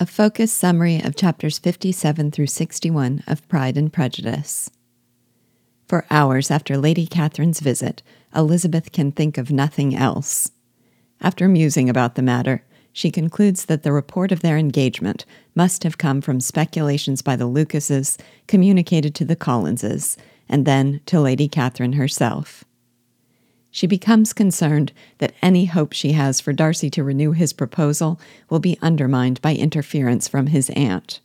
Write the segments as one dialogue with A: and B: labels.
A: A focused summary of chapters 57 through 61 of Pride and Prejudice. For hours after Lady Catherine's visit, Elizabeth can think of nothing else. After musing about the matter, she concludes that the report of their engagement must have come from speculations by the Lucases communicated to the Collinses, and then to Lady Catherine herself. She becomes concerned that any hope she has for Darcy to renew his proposal will be undermined by interference from his aunt.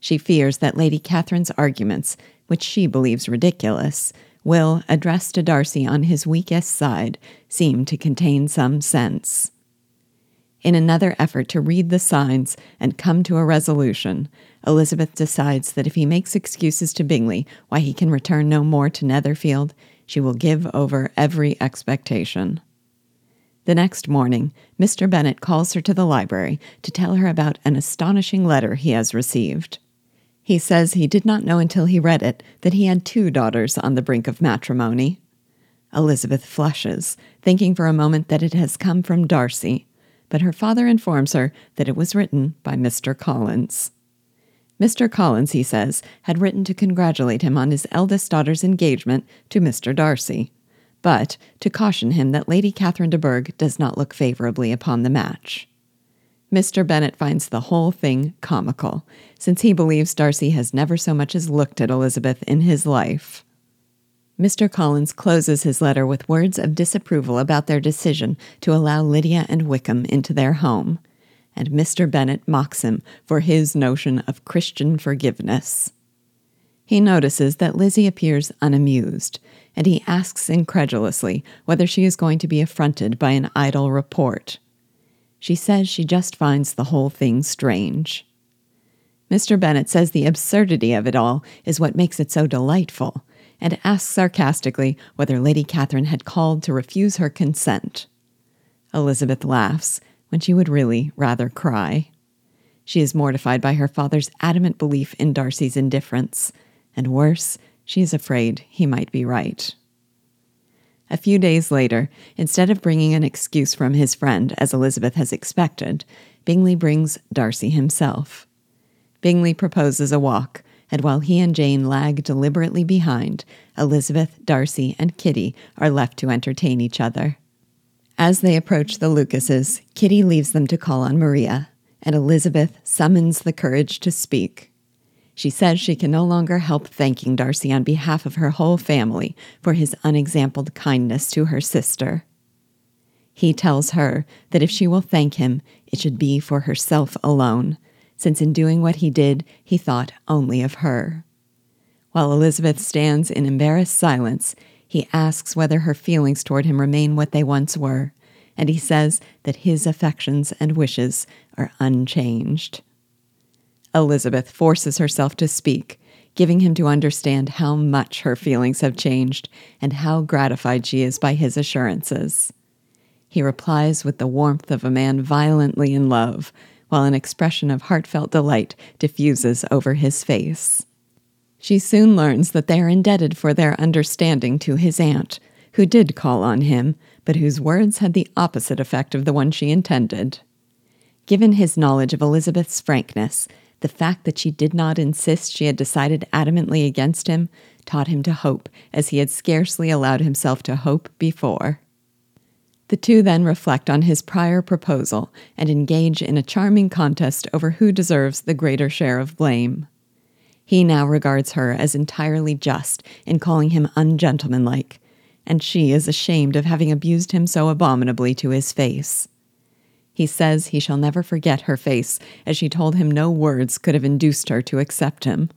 A: She fears that Lady Catherine's arguments, which she believes ridiculous, will, addressed to Darcy on his weakest side, seem to contain some sense. In another effort to read the signs and come to a resolution, Elizabeth decides that if he makes excuses to Bingley why he can return no more to Netherfield, she will give over every expectation. The next morning, Mr. Bennet calls her to the library to tell her about an astonishing letter he has received. He says he did not know until he read it that he had two daughters on the brink of matrimony. Elizabeth flushes, thinking for a moment that it has come from Darcy, but her father informs her that it was written by Mr. Collins. Mr. Collins, he says, had written to congratulate him on his eldest daughter's engagement to Mr. Darcy, but to caution him that Lady Catherine de Bourgh does not look favorably upon the match. Mr. Bennet finds the whole thing comical, since he believes Darcy has never so much as looked at Elizabeth in his life. Mr. Collins closes his letter with words of disapproval about their decision to allow Lydia and Wickham into their home, and Mr. Bennet mocks him for his notion of Christian forgiveness. He notices that Lizzie appears unamused, and he asks incredulously whether she is going to be affronted by an idle report. She says she just finds the whole thing strange. Mr. Bennet says the absurdity of it all is what makes it so delightful, and asks sarcastically whether Lady Catherine had called to refuse her consent. Elizabeth laughs when she would really rather cry. She is mortified by her father's adamant belief in Darcy's indifference, and worse, she is afraid he might be right. A few days later, instead of bringing an excuse from his friend, as Elizabeth has expected, Bingley brings Darcy himself. Bingley proposes a walk, and while he and Jane lag deliberately behind, Elizabeth, Darcy, and Kitty are left to entertain each other. As they approach the Lucases, Kitty leaves them to call on Maria, and Elizabeth summons the courage to speak. She says she can no longer help thanking Darcy on behalf of her whole family for his unexampled kindness to her sister. He tells her that if she will thank him, it should be for herself alone, since in doing what he did, he thought only of her. While Elizabeth stands in embarrassed silence, he asks whether her feelings toward him remain what they once were, and he says that his affections and wishes are unchanged. Elizabeth forces herself to speak, giving him to understand how much her feelings have changed and how gratified she is by his assurances. He replies with the warmth of a man violently in love, while an expression of heartfelt delight diffuses over his face. She soon learns that they are indebted for their understanding to his aunt, who did call on him, but whose words had the opposite effect of the one she intended. Given his knowledge of Elizabeth's frankness, the fact that she did not insist she had decided adamantly against him taught him to hope as he had scarcely allowed himself to hope before. The two then reflect on his prior proposal and engage in a charming contest over who deserves the greater share of blame. He now regards her as entirely just in calling him ungentlemanlike, and she is ashamed of having abused him so abominably to his face. He says he shall never forget her face, as she told him no words could have induced her to accept him,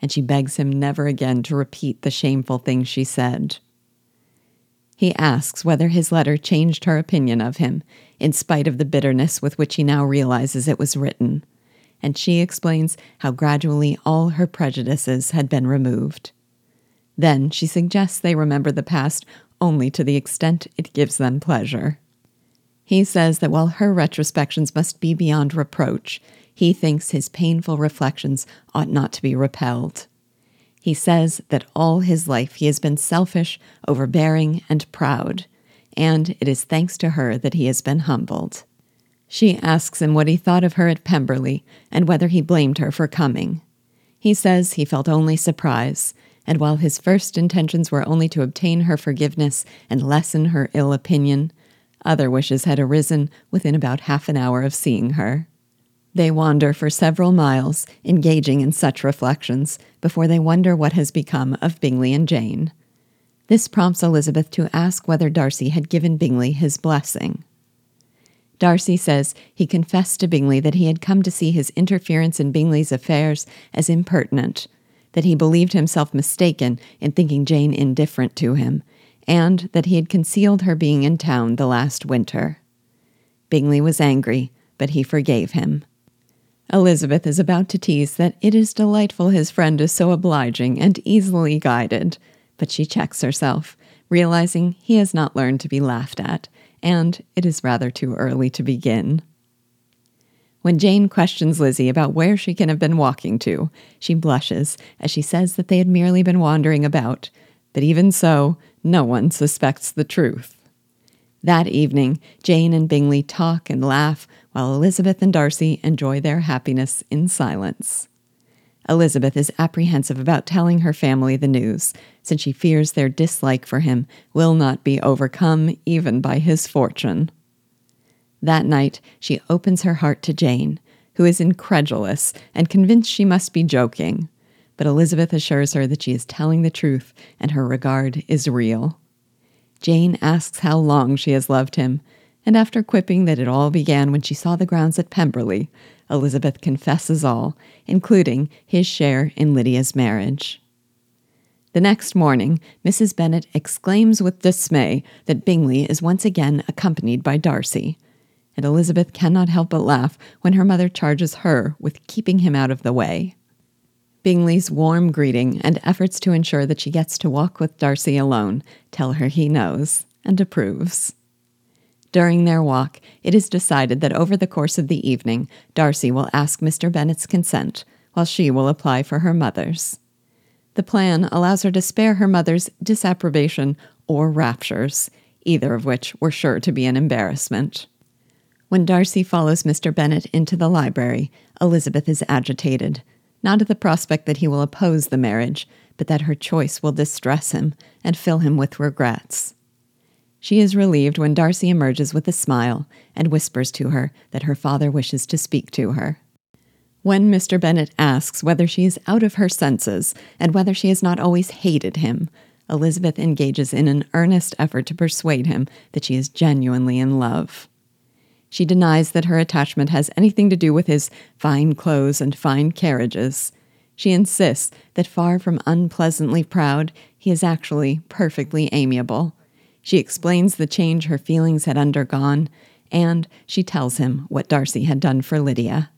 A: and she begs him never again to repeat the shameful things she said. He asks whether his letter changed her opinion of him, in spite of the bitterness with which he now realizes it was written and she explains how gradually all her prejudices had been removed. Then she suggests they remember the past only to the extent it gives them pleasure. He says that while her retrospections must be beyond reproach, he thinks his painful reflections ought not to be repelled. He says that all his life he has been selfish, overbearing, and proud, and it is thanks to her that he has been humbled. She asks him what he thought of her at Pemberley and whether he blamed her for coming. He says he felt only surprise, and while his first intentions were only to obtain her forgiveness and lessen her ill opinion, other wishes had arisen within about half an hour of seeing her. They wander for several miles, engaging in such reflections, before they wonder what has become of Bingley and Jane. This prompts Elizabeth to ask whether Darcy had given Bingley his blessing. Darcy says he confessed to Bingley that he had come to see his interference in Bingley's affairs as impertinent, that he believed himself mistaken in thinking Jane indifferent to him, and that he had concealed her being in town the last winter. Bingley was angry, but he forgave him. Elizabeth is about to tease that it is delightful his friend is so obliging and easily guided, but she checks herself, realizing he has not learned to be laughed at, and it is rather too early to begin. When Jane questions Lizzie about where she can have been walking to, she blushes as she says that they had merely been wandering about, but even so, no one suspects the truth. That evening, Jane and Bingley talk and laugh while Elizabeth and Darcy enjoy their happiness in silence. Elizabeth is apprehensive about telling her family the news, since she fears their dislike for him will not be overcome even by his fortune. That night, she opens her heart to Jane, who is incredulous and convinced she must be joking. But Elizabeth assures her that she is telling the truth and her regard is real. Jane asks how long she has loved him, and after quipping that it all began when she saw the grounds at Pemberley, Elizabeth confesses all, including his share in Lydia's marriage. The next morning, Mrs. Bennet exclaims with dismay that Bingley is once again accompanied by Darcy, and Elizabeth cannot help but laugh when her mother charges her with keeping him out of the way. Bingley's warm greeting and efforts to ensure that she gets to walk with Darcy alone tell her he knows and approves. During their walk, it is decided that over the course of the evening, Darcy will ask Mr. Bennet's consent, while she will apply for her mother's. The plan allows her to spare her mother's disapprobation or raptures, either of which were sure to be an embarrassment. When Darcy follows Mr. Bennet into the library, Elizabeth is agitated, not at the prospect that he will oppose the marriage, but that her choice will distress him and fill him with regrets. She is relieved when Darcy emerges with a smile and whispers to her that her father wishes to speak to her. When Mr. Bennet asks whether she is out of her senses and whether she has not always hated him, Elizabeth engages in an earnest effort to persuade him that she is genuinely in love. She denies that her attachment has anything to do with his fine clothes and fine carriages. She insists that far from unpleasantly proud, he is actually perfectly amiable she explains the change her feelings had undergone, and she tells him what Darcy had done for Lydia.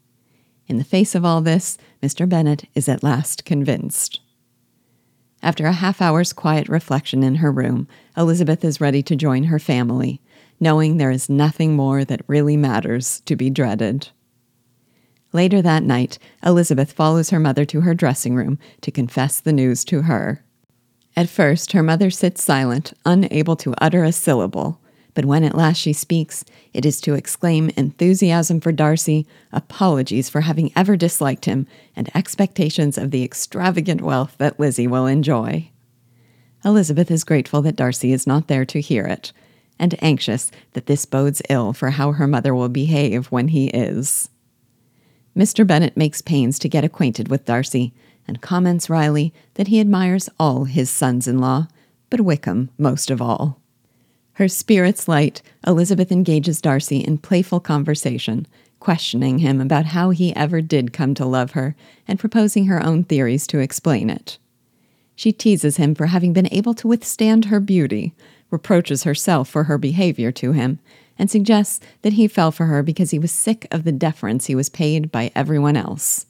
A: In the face of all this, Mr. Bennet is at last convinced. After a half hour's quiet reflection in her room, Elizabeth is ready to join her family, knowing there is nothing more that really matters to be dreaded. Later that night, Elizabeth follows her mother to her dressing room to confess the news to her. At first, her mother sits silent, unable to utter a syllable. But when at last she speaks, it is to exclaim enthusiasm for Darcy, apologies for having ever disliked him, and expectations of the extravagant wealth that Lizzie will enjoy. Elizabeth is grateful that Darcy is not there to hear it, and anxious that this bodes ill for how her mother will behave when he is. Mr. Bennet makes pains to get acquainted with Darcy, and comments wryly that he admires all his sons in law, but Wickham most of all. Her spirits light, Elizabeth engages Darcy in playful conversation, questioning him about how he ever did come to love her and proposing her own theories to explain it. She teases him for having been able to withstand her beauty, reproaches herself for her behavior to him, and suggests that he fell for her because he was sick of the deference he was paid by everyone else.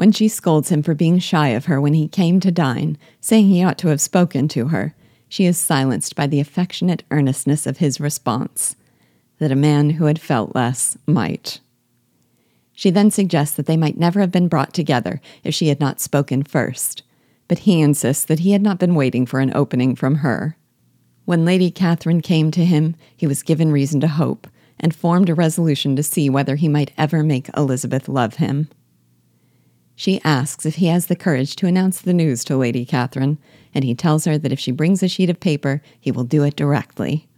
A: When she scolds him for being shy of her when he came to dine, saying he ought to have spoken to her, she is silenced by the affectionate earnestness of his response that a man who had felt less might. She then suggests that they might never have been brought together if she had not spoken first, but he insists that he had not been waiting for an opening from her. When Lady Catherine came to him, he was given reason to hope, and formed a resolution to see whether he might ever make Elizabeth love him. She asks if he has the courage to announce the news to Lady Catherine, and he tells her that if she brings a sheet of paper, he will do it directly.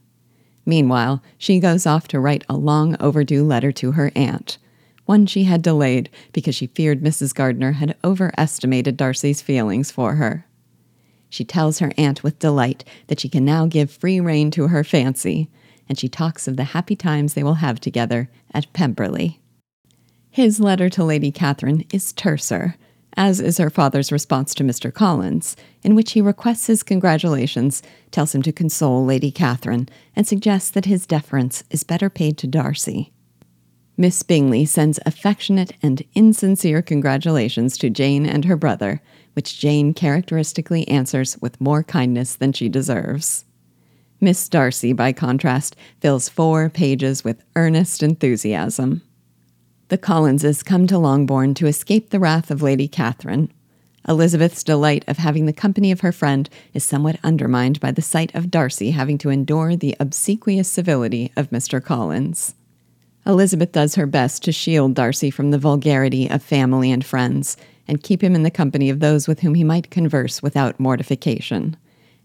A: Meanwhile, she goes off to write a long overdue letter to her aunt, one she had delayed because she feared Mrs. Gardiner had overestimated Darcy's feelings for her. She tells her aunt with delight that she can now give free rein to her fancy, and she talks of the happy times they will have together at Pemberley. His letter to Lady Catherine is terser, as is her father's response to Mr. Collins, in which he requests his congratulations, tells him to console Lady Catherine, and suggests that his deference is better paid to Darcy. Miss Bingley sends affectionate and insincere congratulations to Jane and her brother, which Jane characteristically answers with more kindness than she deserves. Miss Darcy, by contrast, fills four pages with earnest enthusiasm. The Collinses come to Longbourn to escape the wrath of Lady Catherine. Elizabeth's delight of having the company of her friend is somewhat undermined by the sight of Darcy having to endure the obsequious civility of Mr. Collins. Elizabeth does her best to shield Darcy from the vulgarity of family and friends, and keep him in the company of those with whom he might converse without mortification.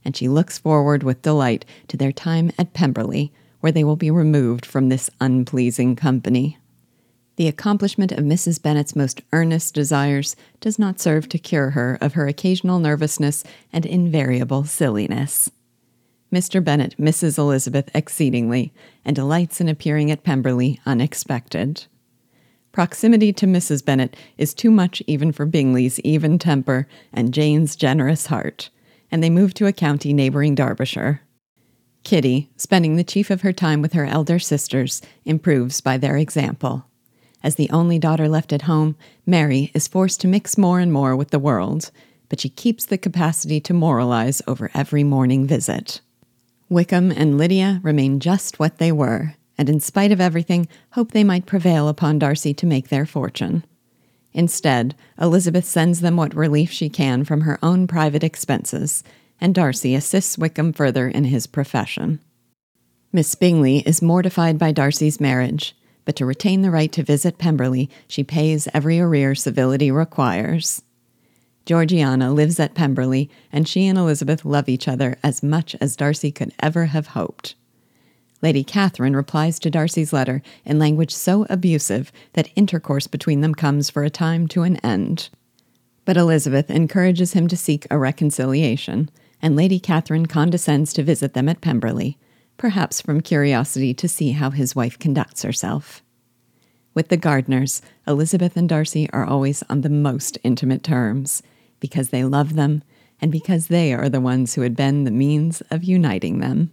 A: And she looks forward with delight to their time at Pemberley, where they will be removed from this unpleasing company. The accomplishment of Mrs. Bennet's most earnest desires does not serve to cure her of her occasional nervousness and invariable silliness. Mr. Bennet misses Elizabeth exceedingly and delights in appearing at Pemberley unexpected. Proximity to Mrs. Bennet is too much even for Bingley's even temper and Jane's generous heart, and they move to a county neighboring Derbyshire. Kitty, spending the chief of her time with her elder sisters, improves by their example. As the only daughter left at home, Mary is forced to mix more and more with the world, but she keeps the capacity to moralize over every morning visit. Wickham and Lydia remain just what they were, and in spite of everything, hope they might prevail upon Darcy to make their fortune. Instead, Elizabeth sends them what relief she can from her own private expenses, and Darcy assists Wickham further in his profession. Miss Bingley is mortified by Darcy's marriage but to retain the right to visit Pemberley, she pays every arrear civility requires. Georgiana lives at Pemberley, and she and Elizabeth love each other as much as Darcy could ever have hoped. Lady Catherine replies to Darcy's letter in language so abusive that intercourse between them comes for a time to an end. But Elizabeth encourages him to seek a reconciliation, and Lady Catherine condescends to visit them at Pemberley, perhaps from curiosity to see how his wife conducts herself. With the Gardiners, Elizabeth and Darcy are always on the most intimate terms because they love them and because they are the ones who had been the means of uniting them.